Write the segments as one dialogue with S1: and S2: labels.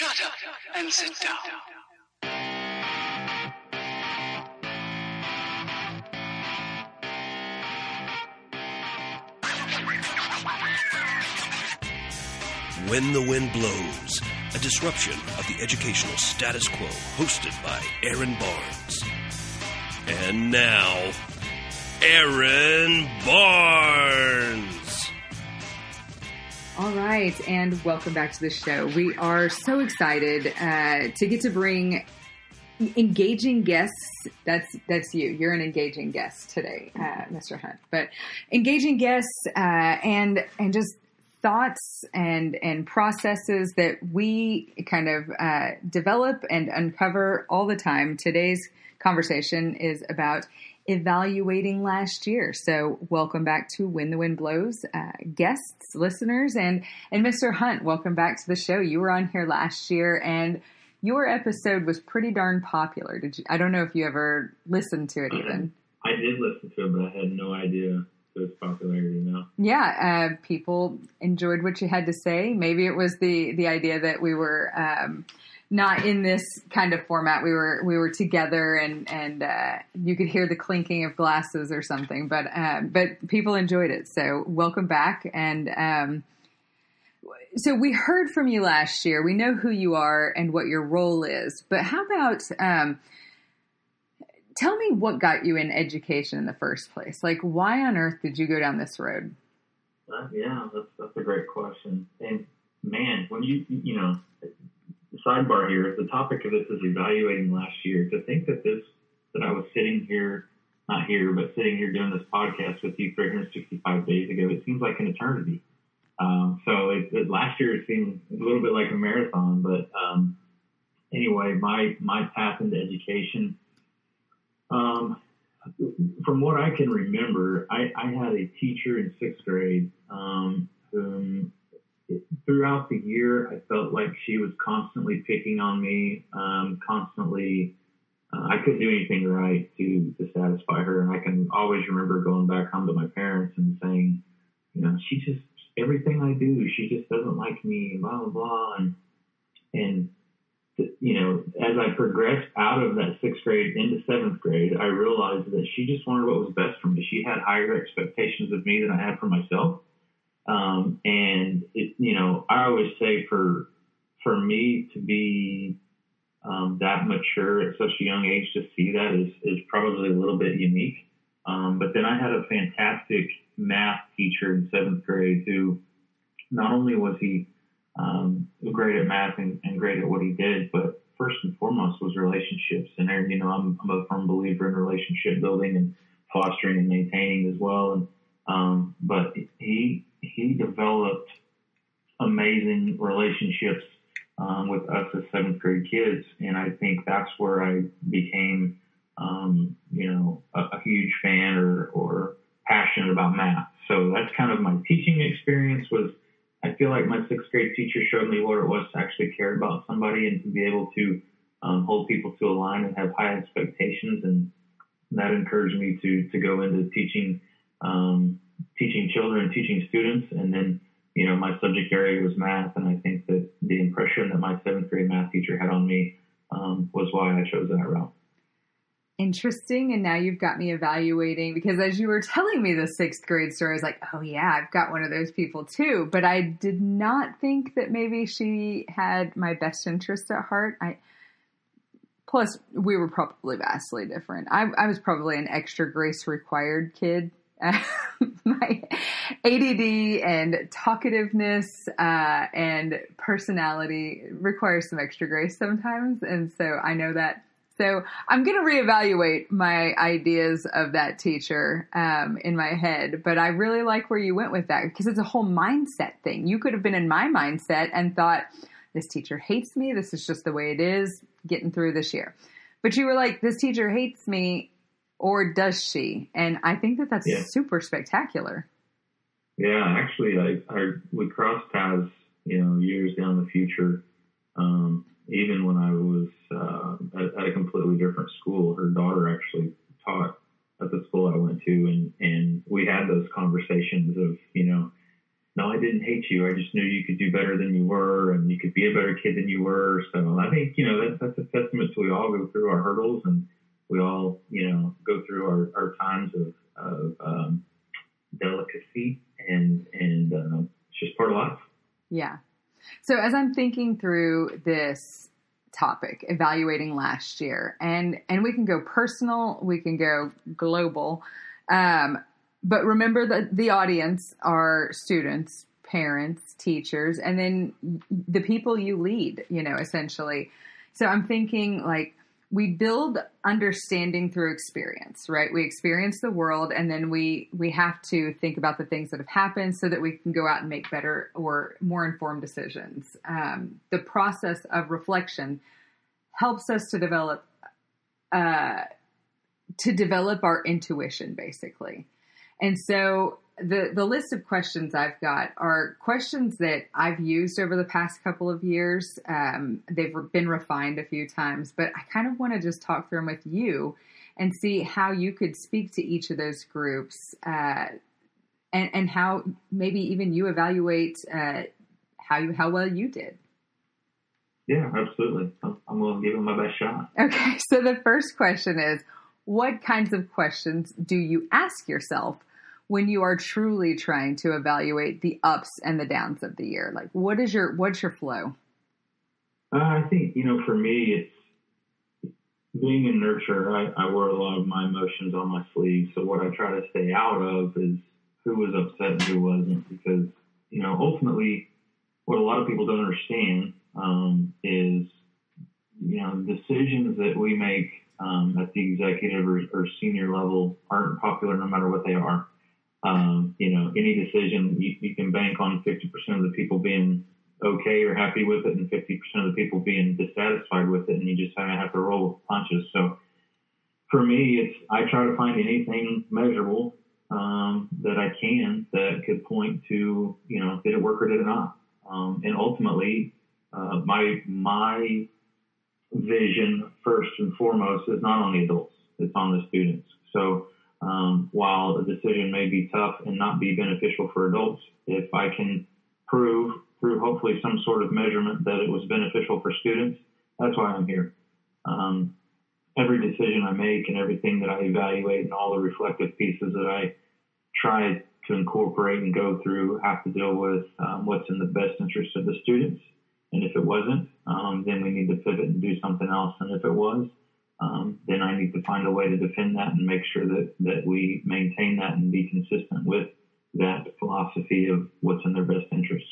S1: Shut up and sit down.
S2: When the Wind Blows, a disruption of the educational status quo, hosted by Erin Barnes. And now, Erin Barnes.
S3: All right, and welcome back to the show. We are so excited uh, to get to bring engaging guests. That's that's you. You're an engaging guest today, uh, Mr. Hunt. But engaging guests uh, and and just thoughts and and processes that we kind of uh, develop and uncover all the time. Today's conversation is about evaluating last year. So, welcome back to When the Wind Blows, uh, guests, listeners, and and Mr. Hunt. Welcome back to the show. You were on here last year, and your episode was pretty darn popular. Did you? I don't know if you ever listened to it, even.
S4: I did listen to it, but I had no idea its popularity now.
S3: Yeah, uh, people enjoyed what you had to say. Maybe it was the the idea that we were. Um, not in this kind of format. We were we were together, and and uh, you could hear the clinking of glasses or something. But um, but people enjoyed it. So welcome back. And um, so we heard from you last year. We know who you are and what your role is. But how about um, tell me what got you in education in the first place? Like, why on earth did you go down this road?
S4: Uh, yeah, that's that's a great question. And man, when you you know sidebar here, the topic of this is evaluating last year. To think that this, that I was sitting here, not here, but sitting here doing this podcast with you 365 days ago, it seems like an eternity. Um, so it, it, last year it seemed a little bit like a marathon, but um, anyway, my my path into education. Um, from what I can remember, I, I had a teacher in sixth grade throughout the year, I felt like she was constantly picking on me, um, constantly. Uh, I couldn't do anything right to to satisfy her, and I can always remember going back home to my parents and saying, you know, she just everything I do, she just doesn't like me, blah blah blah, and and you know, as I progressed out of that sixth grade into seventh grade, I realized that she just wanted what was best for me. She had higher expectations of me than I had for myself um, and it, you know, I always say for for me to be um, that mature at such a young age to see that is is probably a little bit unique. Um, but then I had a fantastic math teacher in seventh grade who not only was he um, great at math and, and great at what he did, but first and foremost was relationships. And you know, I'm, I'm a firm believer in relationship building and fostering and maintaining as well. And um, but he he developed amazing relationships um, with us as seventh grade kids, and I think that's where I became, um, you know, a, a, huge fan or, or passionate about math. So that's kind of my teaching experience. Was I feel like my sixth grade teacher showed me what it was to actually care about somebody and to be able to um, hold people to a line and have high expectations, and that encouraged me to to go into teaching um, teaching children, teaching students, and then you know my subject area was math, and I think that the impression that my seventh grade math teacher had on me um, was why I chose that route.
S3: Interesting, and now you've got me evaluating because as you were telling me the sixth grade story, I was like, "Oh yeah, I've got one of those people too." But I did not think that maybe she had my best interest at heart. I plus we were probably vastly different. I, I was probably an extra grace required kid my ADD and talkativeness uh, and personality requires some extra grace sometimes, and so I know that. So I'm going to reevaluate my ideas of that teacher um, in my head, but I really like where you went with that because it's a whole mindset thing. You could have been in my mindset and thought, "This teacher hates me. This is just the way it is. Getting through this year." But you were like, "This teacher hates me or does she? And I think that that's yeah. super spectacular.
S4: Yeah, actually, I, I we crossed paths, you know, years down the future. Um, even when I was uh, at, at, a completely different school, her daughter actually taught at the school I went to, and and we had those conversations of, you know, no, I didn't hate you. I just knew you could do better than you were, and you could be a better kid than you were. So I think you know that, that's a testament to we all go through our hurdles, and we all you know go through our, our times of, of um, delicacy, and and uh, it's just part of life.
S3: Yeah. So as I'm thinking through this topic, evaluating last year, and and we can go personal, we can go global. Um, but remember that the audience are students, parents, teachers, and then the people you lead, you know, essentially. So I'm thinking like we build understanding through experience, right? We experience the world and then we we have to think about the things that have happened so that we can go out and make better or more informed decisions. Um, the process of reflection helps us to develop uh, to develop our intuition, basically. And so the the list of questions I've got are questions that I've used over the past couple of years. Um, they've been refined a few times, but I kind of want to just talk through them with you and see how you could speak to each of those groups uh, and and how maybe even you evaluate uh, how you how well you did.
S4: Yeah, absolutely. I'm, I'm going to give it my best shot.
S3: Okay, so the first question is, what kinds of questions do you ask yourself? When you are truly trying to evaluate the ups and the downs of the year? Like, what is your what's your flow?
S4: Uh, I think you know, for me, it's being a nurturer. I, I wear a lot of my emotions on my sleeve. So what I try to stay out of is who was upset and who wasn't, because you know, ultimately, what a lot of people don't understand um, is you know decisions that we make um, at the executive or, or, senior level aren't popular no matter what they are. Um, you know, any decision you, you can bank on 50% of the people being okay or happy with it and 50% of the people being dissatisfied with it. And you just kind of have to roll with punches. So for me, it's, I try to find anything measurable, um, that I can that could point to, you know, did it work or did it not? Um, and ultimately, uh, my, my vision first and foremost is not on the adults, it's on the students. So, um, while a decision may be tough and not be beneficial for adults, if I can prove through hopefully some sort of measurement that it was beneficial for students, that's why I'm here. Um, every decision I make and everything that I evaluate and all the reflective pieces that I try to incorporate and go through have to deal with um, what's in the best interest of the students. And if it wasn't, um, then we need to pivot and do something else. And if it was, um, then I need to find a way to defend that and make sure that, that we maintain that and be consistent with that philosophy of what's in their best interest.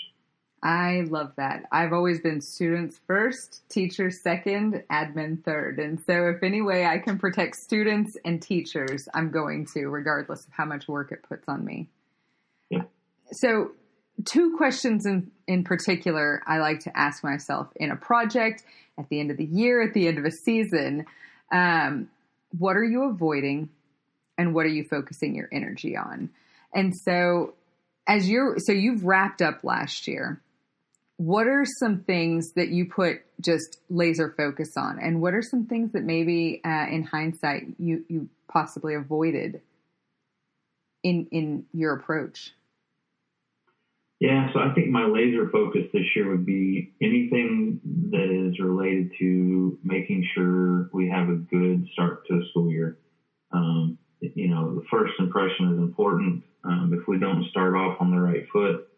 S3: I love that. I've always been students first, teachers second, admin third. And so, if any way I can protect students and teachers, I'm going to, regardless of how much work it puts on me.
S4: Yeah.
S3: So, two questions in, in particular I like to ask myself in a project, at the end of the year, at the end of a season. Um, what are you avoiding and what are you focusing your energy on? And so as you're so you've wrapped up last year. What are some things that you put just laser focus on, and what are some things that maybe, uh, in hindsight, you you possibly avoided in in your approach?
S4: Yeah, so I think my laser focus this year would be anything that is related to making sure we have a good start to a school year. Um, you know, the first impression is important. Um, if we don't start off on the right foot,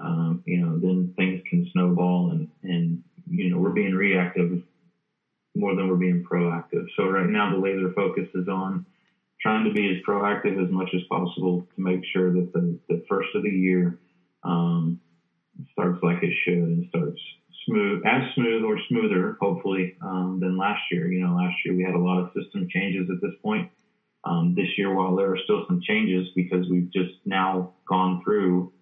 S4: um, you know, then things can snowball and, and, you know, we're being reactive more than we're being proactive. So right now the laser focus is on trying to be as proactive as much as possible to make sure that the, the first of the year um, starts like it should and starts smooth, as smooth or smoother, hopefully, um, than last year. You know, last year we had a lot of system changes at this point. Um, this year, while there are still some changes because we've just now gone through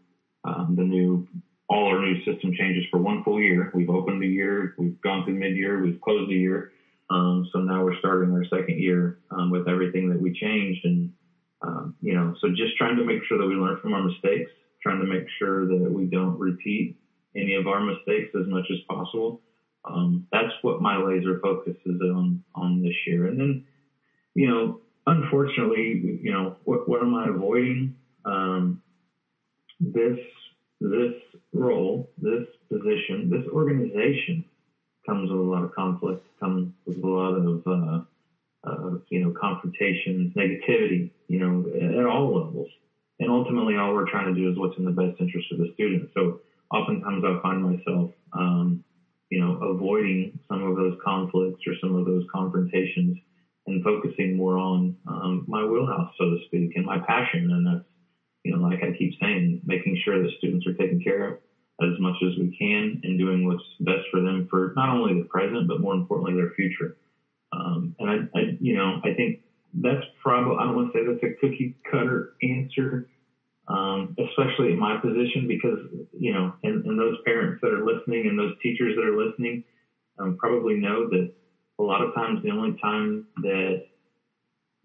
S4: um, the new, all our new system changes for one full year. We've opened the year, we've gone through mid-year, we've closed the year. Um, so now we're starting our second year um, with everything that we changed, and um, you know, so just trying to make sure that we learn from our mistakes trying to make sure that we don't repeat any of our mistakes as much as possible. Um, that's what my laser focus is on on this year. And then, you know, unfortunately, you know, what, what am I avoiding? Um, this this role, this position, this organization comes with a lot of conflict, comes with a lot of uh, uh, you know confrontations, negativity, you know, at, at all levels. And ultimately, all we're trying to do is what's in the best interest of the student. So oftentimes, I find myself, um, you know, avoiding some of those conflicts or some of those confrontations and focusing more on um, my wheelhouse, so to speak, and my passion. And that's, you know, like I keep saying, making sure that students are taken care of as much as we can and doing what's best for them for not only the present, but more importantly, their future. Um, and I, I, you know, I think that's probably, I don't want to say that's a cookie cutter answer, um, especially in my position, because, you know, and, and those parents that are listening and those teachers that are listening um, probably know that a lot of times the only time that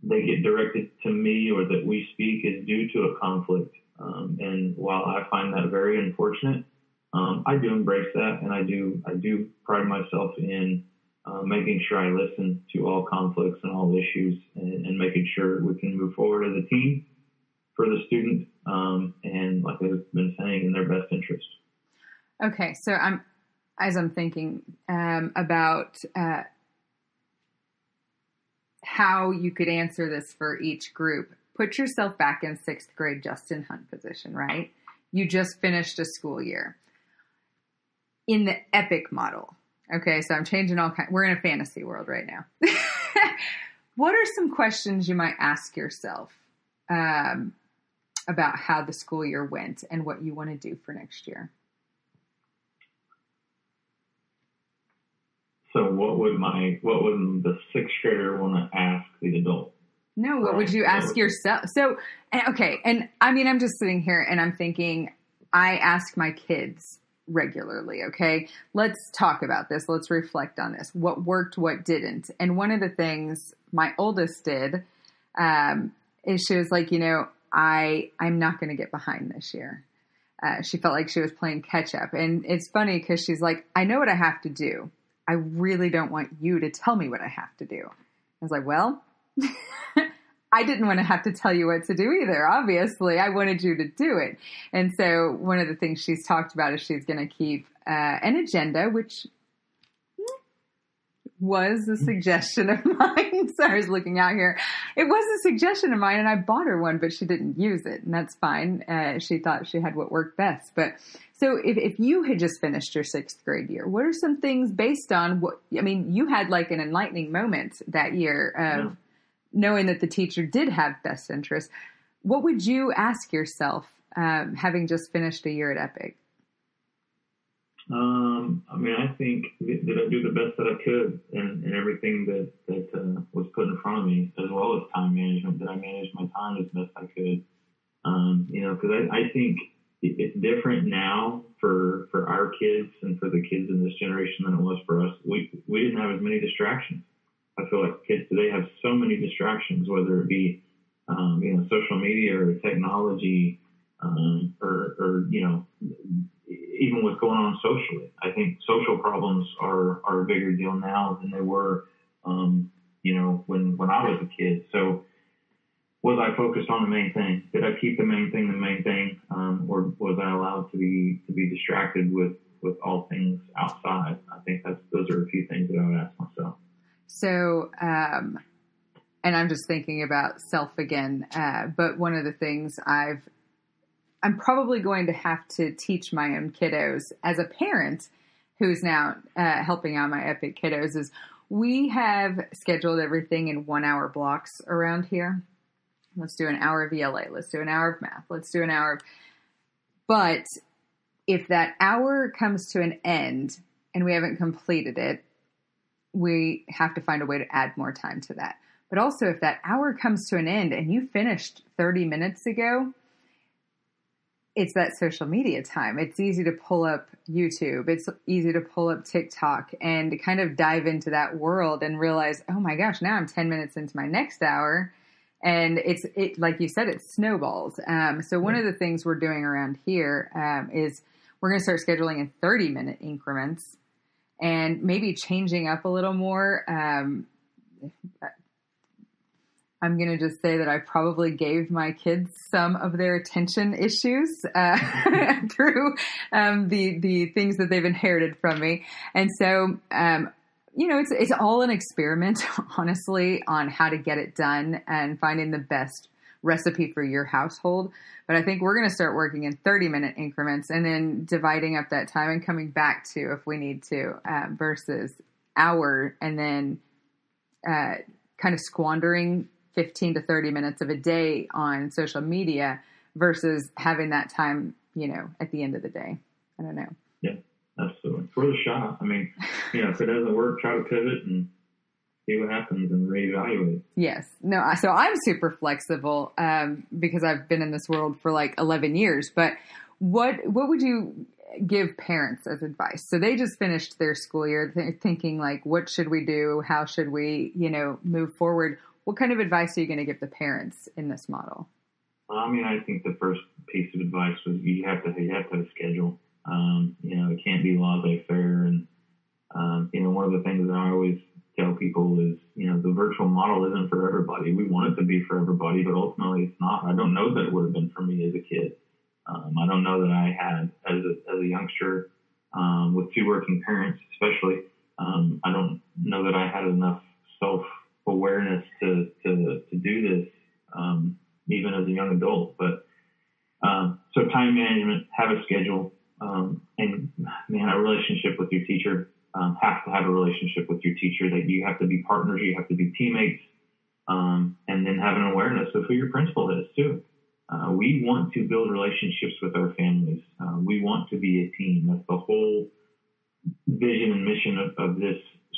S4: they get directed to me or that we speak is due to a conflict. Um, and while I find that very unfortunate, um, I do embrace that, and I do I do pride myself in uh, making sure I listen to all conflicts and all issues, and, and, making sure we can move forward as a team for the student, um, and like I've been saying, in their best interest.
S3: Okay, so I'm as I'm thinking um, about uh, how you could answer this for each group. Put yourself back in sixth grade Justin Hunt position, right? You just finished a school year in the epic model. Okay, so I'm changing all kinds. We're in a fantasy world right now. what are some questions you might ask yourself um, about how the school year went and what you want to do for next year?
S4: So, what would my what would the sixth grader want to ask the adult?
S3: No, what right. would you ask yourself? So, okay, and I mean, I'm just sitting here and I'm thinking, I ask my kids regularly. Okay. Let's talk about this. Let's reflect on this. What worked, what didn't. And one of the things my oldest did um, is she was like, you know, I I'm not going to get behind this year. Uh, she felt like she was playing catch up, and it's funny because she's like, I know what I have to do. I really don't want you to tell me what I have to do. I was like, well, I didn't want to have to tell you what to do either. Obviously, I wanted you to do it. And so, one of the things she's talked about is she's going to keep uh, an agenda, which was a suggestion of mine. so I was looking out here. It was a suggestion of mine, and I bought her one, but she didn't use it, and that's fine. Uh, she thought she had what worked best. But so, if, if you had just finished your sixth grade year, what are some things based on what? I mean, you had like an enlightening moment that year of. Yeah knowing that the teacher did have best interest, what would you ask yourself um, having just finished a year at Epic?
S4: Um, I mean, I think did I do the best that I could and, and everything that that uh, was put in front of me, as well as time management, that I managed my time as best I could? Um, you know, because I, I think it's different now for for our kids and for the kids in this generation than it was for us. We we didn't have as many distractions. I feel like kids today have so many distractions, whether it be um, you know social media or technology, um, or, or you know even what's going on socially. I think social problems are are a bigger deal now than they were um, you know when when I was a kid. So was I focused on the main thing? Did I keep the main thing the main thing, um, or was I allowed to be to be distracted with with all things outside? I think that's those are a few things that I would ask myself.
S3: So, um, and I'm just thinking about self again. Uh, but one of the things I've, I'm probably going to have to teach my own kiddos as a parent who's now uh, helping out my epic kiddos is we have scheduled everything in one hour blocks around here. Let's do an hour of ELA. Let's do an hour of math. Let's do an hour of, but if that hour comes to an end and we haven't completed it, we have to find a way to add more time to that. But also, if that hour comes to an end and you finished 30 minutes ago, it's that social media time. It's easy to pull up YouTube. It's easy to pull up TikTok and kind of dive into that world and realize, oh my gosh, now I'm 10 minutes into my next hour. And it's it like you said, it snowballs. Um, so one of the things we're doing around here um, is we're going to start scheduling in 30 minute increments and maybe changing up a little more. Um, I'm going to just say that I probably gave my kids some of their attention issues uh, through um, the the things that they've inherited from me, and so um, you know it's it's all an experiment, honestly, on how to get it done and finding the best recipe for your household. But I think we're going to start working in 30 minute increments and then dividing up that time and coming back to if we need to uh, versus hour and then uh, kind of squandering 15 to 30 minutes of a day on social media versus having that time, you know, at the end of the day. I don't know.
S4: Yeah, absolutely. For the shot. I mean, you know, if it doesn't work, try to pivot and see what happens and reevaluate.
S3: Yes. No, so I'm super flexible um, because I've been in this world for like 11 years. But what what would you give parents as advice? So they just finished their school year, They're thinking like, what should we do? How should we, you know, move forward? What kind of advice are you going to give the parents in this model?
S4: I mean, I think the first piece of advice was you have to you have to have a schedule. Um, you know, it can't be laissez-faire, and um, you know, one of the things that I always tell people is, you know, the virtual model isn't for everybody. We want it to be for everybody, but ultimately it's not. I don't know that it would have been for me as a kid. Um, I don't know that I had as a, as a youngster um, with two working parents, especially. Um, I don't know that I had enough self awareness to, to, to do this, um, even as a young adult. But um, so time management, have a schedule, um, and man, a relationship with your teacher. Um, have to have a relationship with your teacher. That you have to be partners, you have to be teammates, um, and then have an awareness of who your principal is too. Uh, we want to build relationships with our families. Uh, we want to be a team. That's the whole vision and mission of, of this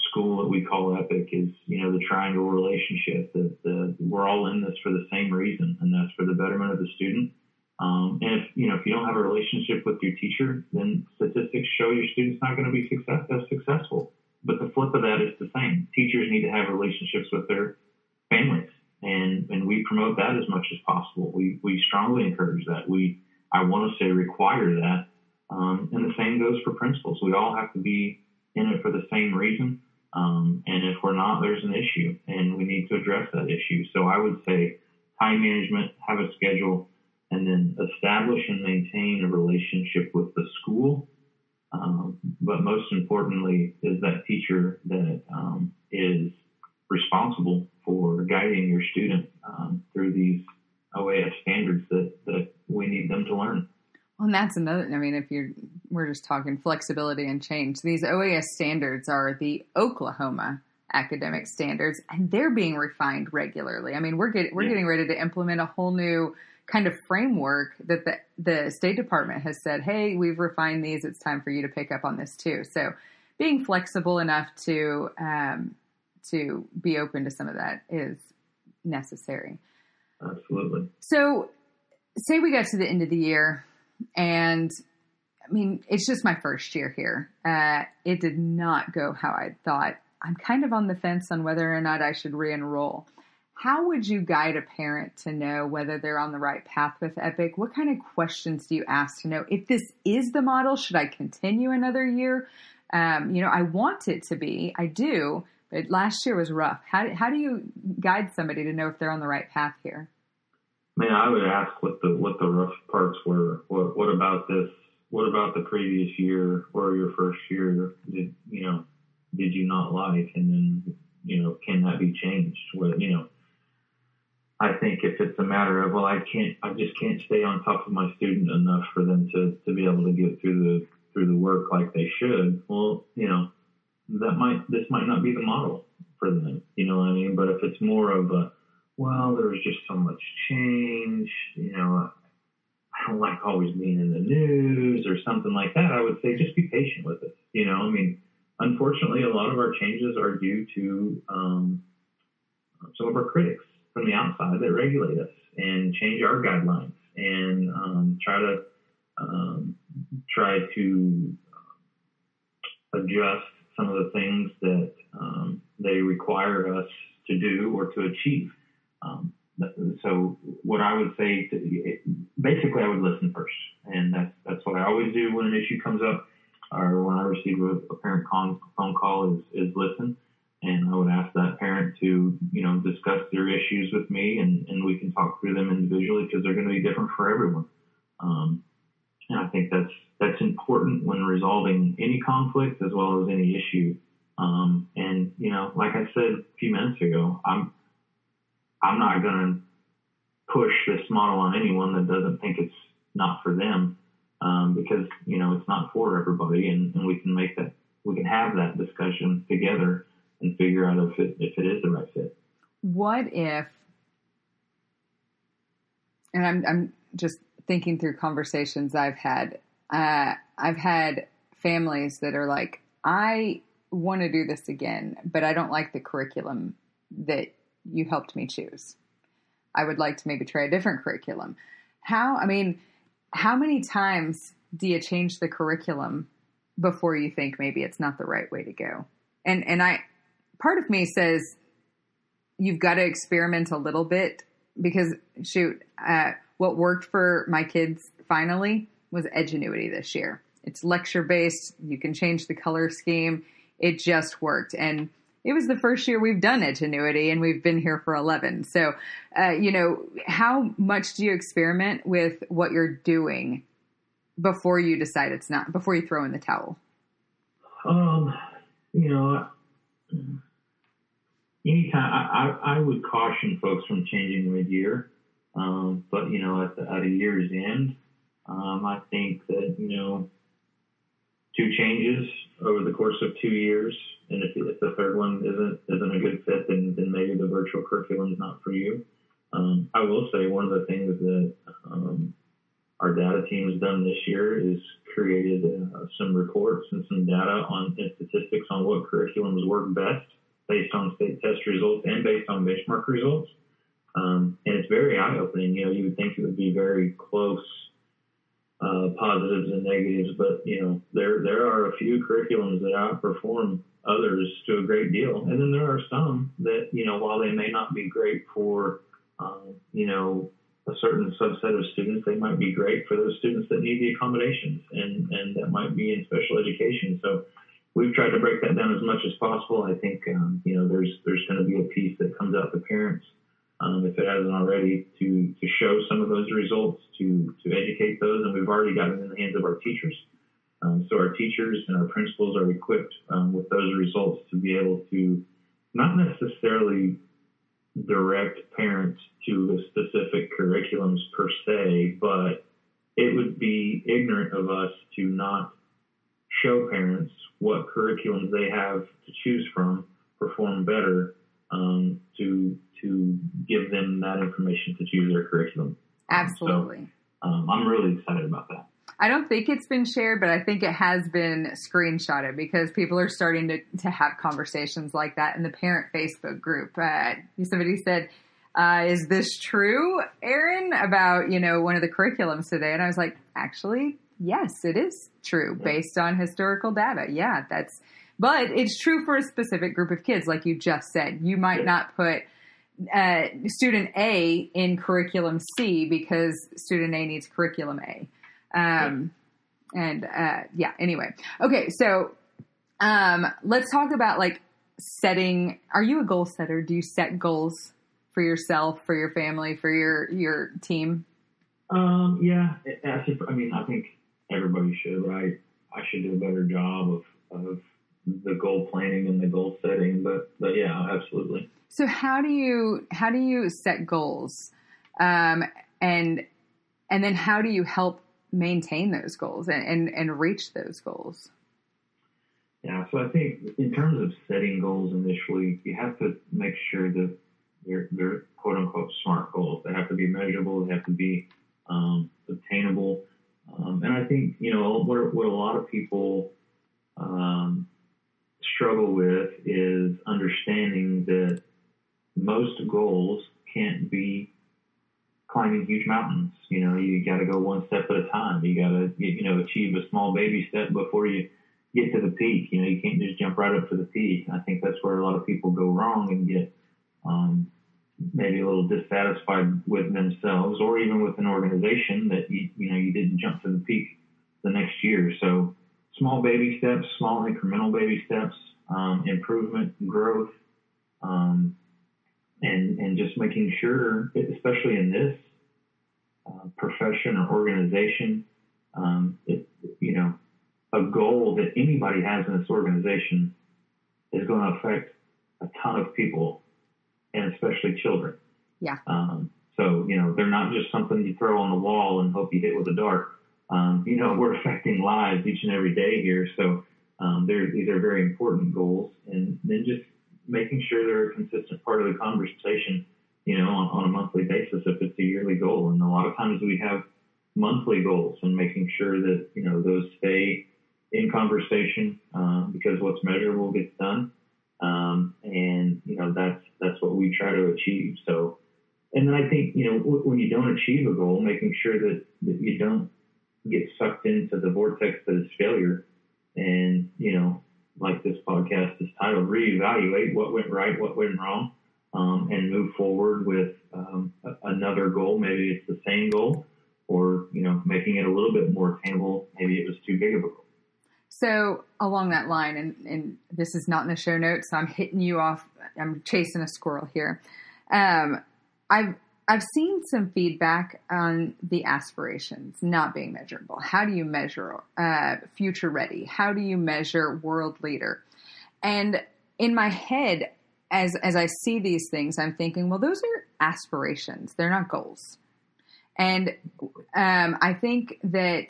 S4: school that we call Epic is, you know, the triangle relationship. That the, we're all in this for the same reason, and that's for the betterment of the student. Um, and if you know if you don't have a relationship with your teacher, then statistics show your student's not going to be success, as successful. But the flip of that is the same. Teachers need to have relationships with their families, and and we promote that as much as possible. We we strongly encourage that. We I want to say require that. Um, and the same goes for principals. We all have to be in it for the same reason. Um, and if we're not, there's an issue, and we need to address that issue. So I would say time management, have a schedule, establish and maintain a relationship with the school. Um, but most importantly, is that teacher that um, is responsible for guiding your student um, through these OAS standards that, that we need them to learn.
S3: Well, and that's another. I mean, if you're, we're just talking flexibility and change. These OAS standards are the Oklahoma academic standards, and they're being refined regularly. I mean, we're getting we're yeah. getting ready to implement a whole new kind of framework that the the State Department has said, "Hey, we've refined these. It's time for you to pick up on this too." So, being flexible enough to um, to be open to some of that is necessary.
S4: Absolutely.
S3: So, say we got to the end of the year and I mean, it's just my first year here. Uh, it did not go how I thought. I'm kind of on the fence on whether or not I should re enroll. How would you guide a parent to know whether they're on the right path with Epic? What kind of questions do you ask to know if this is the model? Should I continue another year? Um, you know, I want it to be, I do, but last year was rough. How, how do you guide somebody to know if they're on the right path here?
S4: Man, I would ask what the what the rough parts were. What what about this? What about the previous year or your first year? Did you know? Did you not like? And then you know, can that be changed? What you know? I think if it's a matter of well, I can't, I just can't stay on top of my student enough for them to to be able to get through the through the work like they should. Well, you know, that might this might not be the model for them. You know what I mean? But if it's more of a well, there was just so much change. You know, I don't like always being in the news or something like that. I would say just be patient with it. You know, I mean, unfortunately, a lot of our changes are due to um, some of our critics from the outside that regulate us and change our guidelines and um, try to um, try to uh, adjust some of the things that um, they require us to do or to achieve. Um, so what I would say, to, basically, I would listen first, and that's that's what I always do when an issue comes up, or when I receive a, a parent con, phone call is is listen, and I would ask that parent to, you know, discuss their issues with me and, and we can talk through them individually because they're going to be different for everyone. Um, and I think that's, that's important when resolving any conflict as well as any issue. Um, and, you know, like I said a few minutes ago, I'm, I'm not going to push this model on anyone that doesn't think it's not for them. Um, because, you know, it's not for everybody and, and we can make that, we can have that discussion together and figure out if it if it is the right fit.
S3: What if? And I'm I'm just thinking through conversations I've had. Uh, I've had families that are like, I want to do this again, but I don't like the curriculum that you helped me choose. I would like to maybe try a different curriculum. How? I mean, how many times do you change the curriculum before you think maybe it's not the right way to go? And and I part of me says you've got to experiment a little bit because shoot, uh, what worked for my kids finally was Edgenuity this year. It's lecture based. You can change the color scheme. It just worked. And it was the first year we've done Edgenuity and we've been here for 11. So, uh, you know, how much do you experiment with what you're doing before you decide it's not, before you throw in the towel?
S4: Um, you know, anytime I, I, I would caution folks from changing mid-year, um, but you know at, the, at a year's end, um, I think that you know two changes over the course of two years, and if, if the third one isn't isn't a good fit, then then maybe the virtual curriculum is not for you. Um, I will say one of the things that um, our data team has done this year is created uh, some reports and some data on and statistics on what curriculums work best based on state test results and based on benchmark results. Um, and it's very eye opening. You know, you would think it would be very close uh, positives and negatives, but you know, there there are a few curriculums that outperform others to a great deal, and then there are some that you know, while they may not be great for um, you know a certain subset of students, they might be great for those students that need the accommodations, and and that might be in special education. So we've tried to break that down as much as possible. I think um, you know there's there's going to be a piece that comes out to parents um, if it hasn't already to to show some of those results to to educate those, and we've already got it in the hands of our teachers. Um, so our teachers and our principals are equipped um, with those results to be able to not necessarily direct parents to the specific curriculums per se, but it would be ignorant of us to not show parents what curriculums they have to choose from perform better um, to to give them that information to choose their curriculum.
S3: Absolutely.
S4: So, um, I'm really excited about that.
S3: I don't think it's been shared, but I think it has been screenshotted because people are starting to, to have conversations like that in the parent Facebook group. Uh, somebody said, uh, "Is this true, Erin?" About you know one of the curriculums today, and I was like, "Actually, yes, it is true based on historical data. Yeah, that's, but it's true for a specific group of kids, like you just said. You might not put uh, student A in curriculum C because student A needs curriculum A. Um, and uh, yeah, anyway. Okay, so um, let's talk about like setting. Are you a goal setter? Do you set goals for yourself, for your family, for your your team?
S4: Um, yeah, I mean, I think everybody should, I, I should do a better job of, of the goal planning and the goal setting. But, but yeah, absolutely.
S3: So how do you, how do you set goals? Um, and, and then how do you help maintain those goals and, and, and reach those goals?
S4: Yeah, so I think in terms of setting goals initially, you have to make sure that they're, they're quote unquote smart goals. They have to be measurable. They have to be um, obtainable. Um, and I think, you know, what, what a lot of people um, struggle with is understanding that most goals can't be climbing huge mountains. You know, you got to go one step at a time. You got to, you know, achieve a small baby step before you get to the peak. You know, you can't just jump right up to the peak. I think that's where a lot of people go wrong and get um, maybe a little dissatisfied with themselves or even with an organization that you, you know you didn't jump to the peak the next year. So small baby steps, small incremental baby steps. um, improvement, growth, um, and and just making sure, especially in this uh, profession or organization, um, it, you know, a goal that anybody has in this organization is going to affect a ton of people, and especially children.
S3: Yeah.
S4: Um, so you know, they're not just something you throw on the wall and hope you hit with a dart. Um, you know, we're affecting lives each and every day here. So um, these are very important goals, and then just making sure they're a consistent part of the conversation. You know, on, on a monthly basis if it's a yearly goal, and a lot of times we have monthly goals and making sure that you know those stay in conversation uh, because what's measurable gets done, um, and you know that's that's what we try to achieve. So, and then I think you know when you don't achieve a goal, making sure that, that you don't get sucked into the vortex that is failure, and you know like this podcast is titled, reevaluate what went right, what went wrong, um, and move forward with um, another goal. Maybe it's the same goal, or you know, making it a little bit more attainable. Maybe it was too big of a goal.
S3: So along that line, and, and this is not in the show notes, so I'm hitting you off. I'm chasing a squirrel here. Um, I've I've seen some feedback on the aspirations not being measurable. How do you measure uh, future ready? How do you measure world leader? And in my head, as as I see these things, I'm thinking, well, those are aspirations. They're not goals. And um, I think that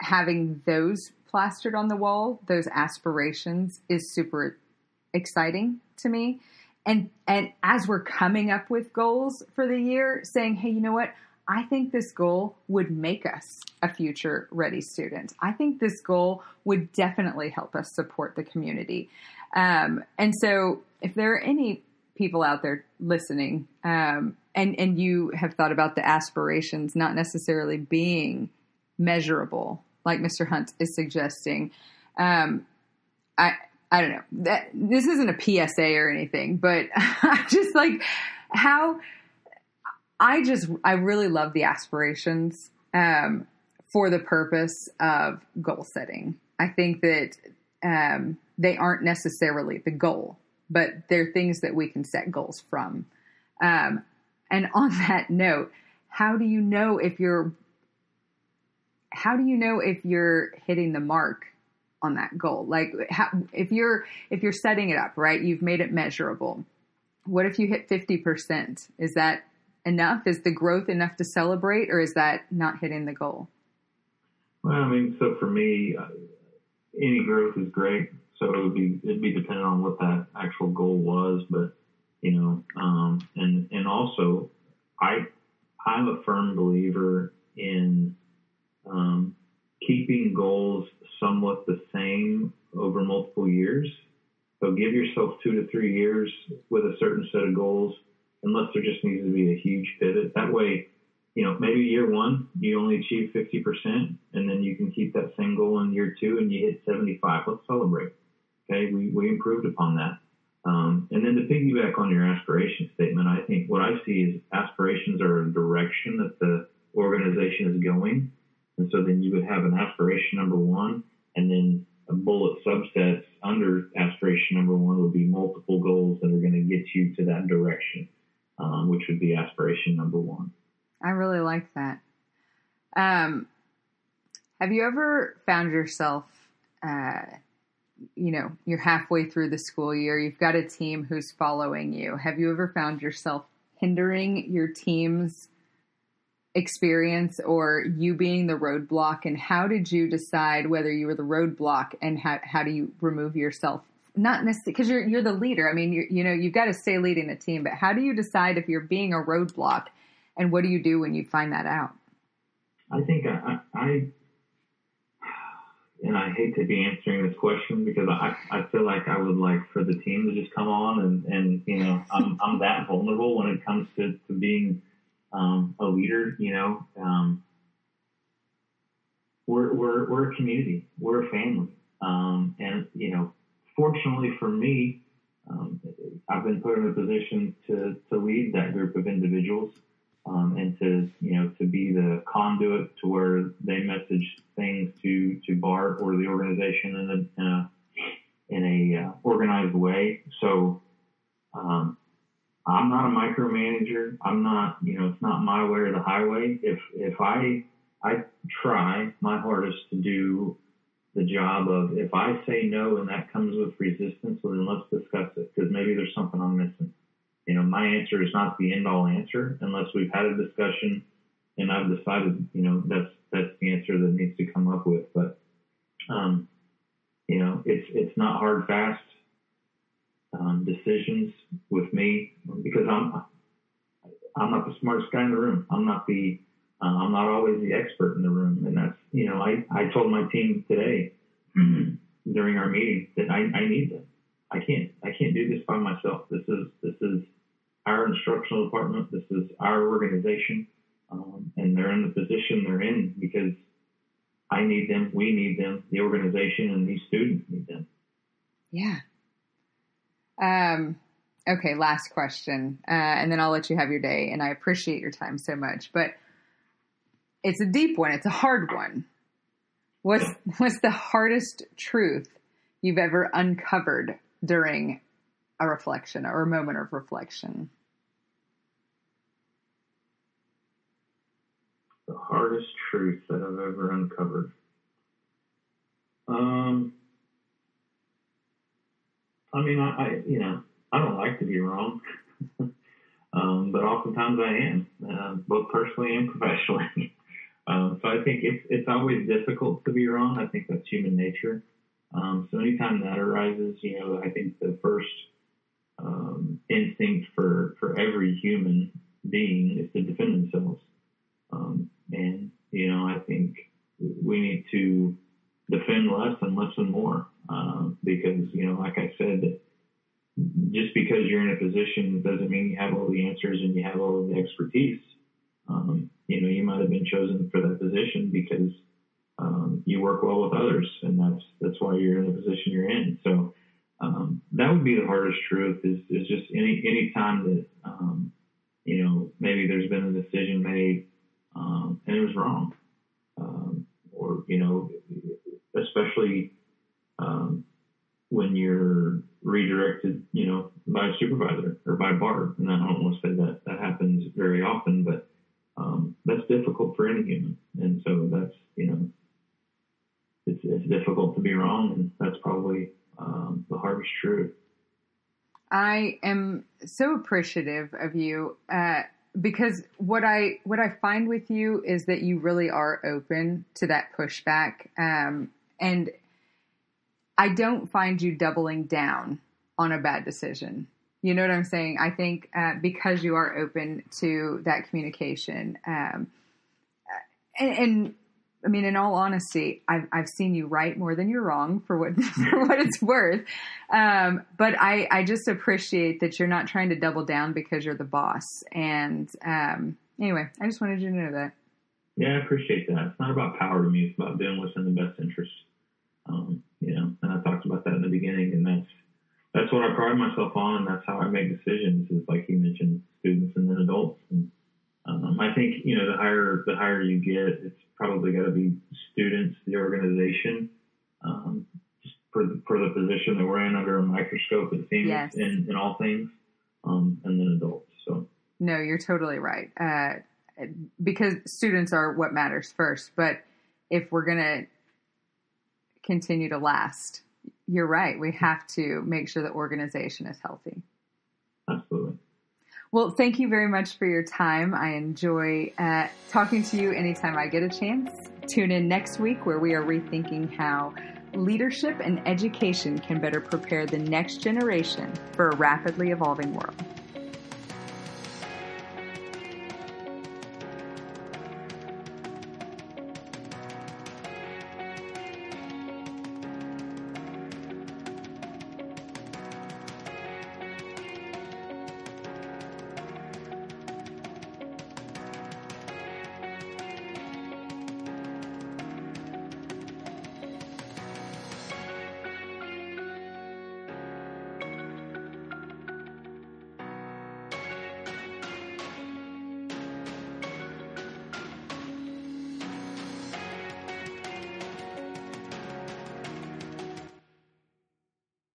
S3: having those plastered on the wall, those aspirations, is super exciting to me and and as we're coming up with goals for the year saying hey you know what? I think this goal would make us a future ready student. I think this goal would definitely help us support the community. Um, and so if there are any people out there listening um, and and you have thought about the aspirations not necessarily being measurable like mr hunt is suggesting um, I, I don't know that this isn't a PSA or anything, but I just like how I just I really love the aspirations um, for the purpose of goal setting. I think that um, they aren't necessarily the goal, but they're things that we can set goals from. Um, and on that note, how do you know if you're how do you know if you're hitting the mark on that goal. Like how, if you're if you're setting it up right you've made it measurable. What if you hit 50% is that enough? Is the growth enough to celebrate or is that not hitting the goal?
S4: Well i mean so for me uh, any growth is great. So it would be it'd be dependent on what that actual goal was but you know um, and and also i i'm a firm believer in um, keeping goals somewhat the same over multiple years. So give yourself two to three years with a certain set of goals, unless there just needs to be a huge pivot. That way, you know, maybe year one, you only achieve 50%, and then you can keep that same goal in year two and you hit 75. Let's celebrate. Okay, we, we improved upon that. Um, and then to piggyback on your aspiration statement, I think what I see is aspirations are a direction that the organization is going. And so then you would have an aspiration number one, and then a bullet subsets under aspiration number one would be multiple goals that are going to get you to that direction, um, which would be aspiration number one.
S3: I really like that. Um, have you ever found yourself, uh, you know, you're halfway through the school year, you've got a team who's following you. Have you ever found yourself hindering your team's experience or you being the roadblock and how did you decide whether you were the roadblock and how, how do you remove yourself? Not necessarily because you're you're the leader. I mean you know you've got to stay leading the team but how do you decide if you're being a roadblock and what do you do when you find that out?
S4: I think i, I and I hate to be answering this question because I, I feel like I would like for the team to just come on and, and you know, I'm, I'm that vulnerable when it comes to, to being um, a leader, you know, um, we're, we're, we're a community, we're a family. Um, and, you know, fortunately for me, um, I've been put in a position to, to lead that group of individuals um, and to, you know, to be the conduit to where they message things to, to BART or the organization in a, in a, in a uh, organized way. So um, I'm not a micromanager. I'm not, you know, it's not my way or the highway. If if I I try my hardest to do the job of if I say no and that comes with resistance, well then let's discuss it because maybe there's something I'm missing. You know, my answer is not the end all answer unless we've had a discussion and I've decided, you know, that's that's the answer that needs to come up with. But um, you know, it's it's not hard fast um, decisions with me because I'm I'm not the smartest guy in the room. I'm not the uh, I'm not always the expert in the room, and that's you know I I told my team today during our meeting that I I need them. I can't I can't do this by myself. This is this is our instructional department. This is our organization, um, and they're in the position they're in because I need them. We need them. The organization and these students need them.
S3: Yeah. Um, okay, last question, uh, and then I'll let you have your day. And I appreciate your time so much, but it's a deep one. It's a hard one. What's what's the hardest truth you've ever uncovered during a reflection or a moment of reflection?
S4: The hardest truth that I've ever uncovered. Um, I mean, I, I you know, I don't like to be wrong, um, but oftentimes I am, uh, both personally and professionally. um, so I think it's it's always difficult to be wrong. I think that's human nature. Um, so anytime that arises, you know, I think the first um, instinct for for every human being is to defend themselves. Um, and you know, I think we need to defend less and listen more um, because you know, like I said, just because you're in a position doesn't mean you have all the answers and you have all of the expertise. Um, you know, you might have been chosen for that position because um, you work well with others, and that's that's why you're in the position you're in. So um, that would be the hardest truth is is just any any time that um, you know maybe there's been a decision made um, and it was wrong, um, or you know, especially um, when you're redirected, you know, by a supervisor or by Barb. And I don't want to say that that happens very often, but um, that's difficult for any human. And so that's, you know, it's, it's difficult to be wrong. And that's probably um, the hardest truth.
S3: I am so appreciative of you uh, because what I what I find with you is that you really are open to that pushback, um, and I don't find you doubling down on a bad decision. You know what I'm saying? I think uh, because you are open to that communication, um, and, and, I mean, in all honesty, I've, I've seen you right more than you're wrong for what for what it's worth. Um, but I, I just appreciate that you're not trying to double down because you're the boss. And um, anyway, I just wanted you to know that.
S4: Yeah, I appreciate that. It's not about power to me. It's about doing what's in the best interest. Um, you know, and I talked about that in the beginning, and that's that's what I pride myself on, and that's how I make decisions. Is like you mentioned, students and then adults. And um, I think you know the higher the higher you get, it's probably got to be students, the organization, um, just for the, for the position that we're in under a microscope. It seems
S3: Yes.
S4: in, in all things, um, and then adults. So
S3: No, you're totally right. Uh, because students are what matters first. But if we're going to continue to last, you're right. We have to make sure the organization is healthy.
S4: absolutely.
S3: Well, thank you very much for your time. I enjoy uh, talking to you anytime I get a chance. Tune in next week where we are rethinking how leadership and education can better prepare the next generation for a rapidly evolving world.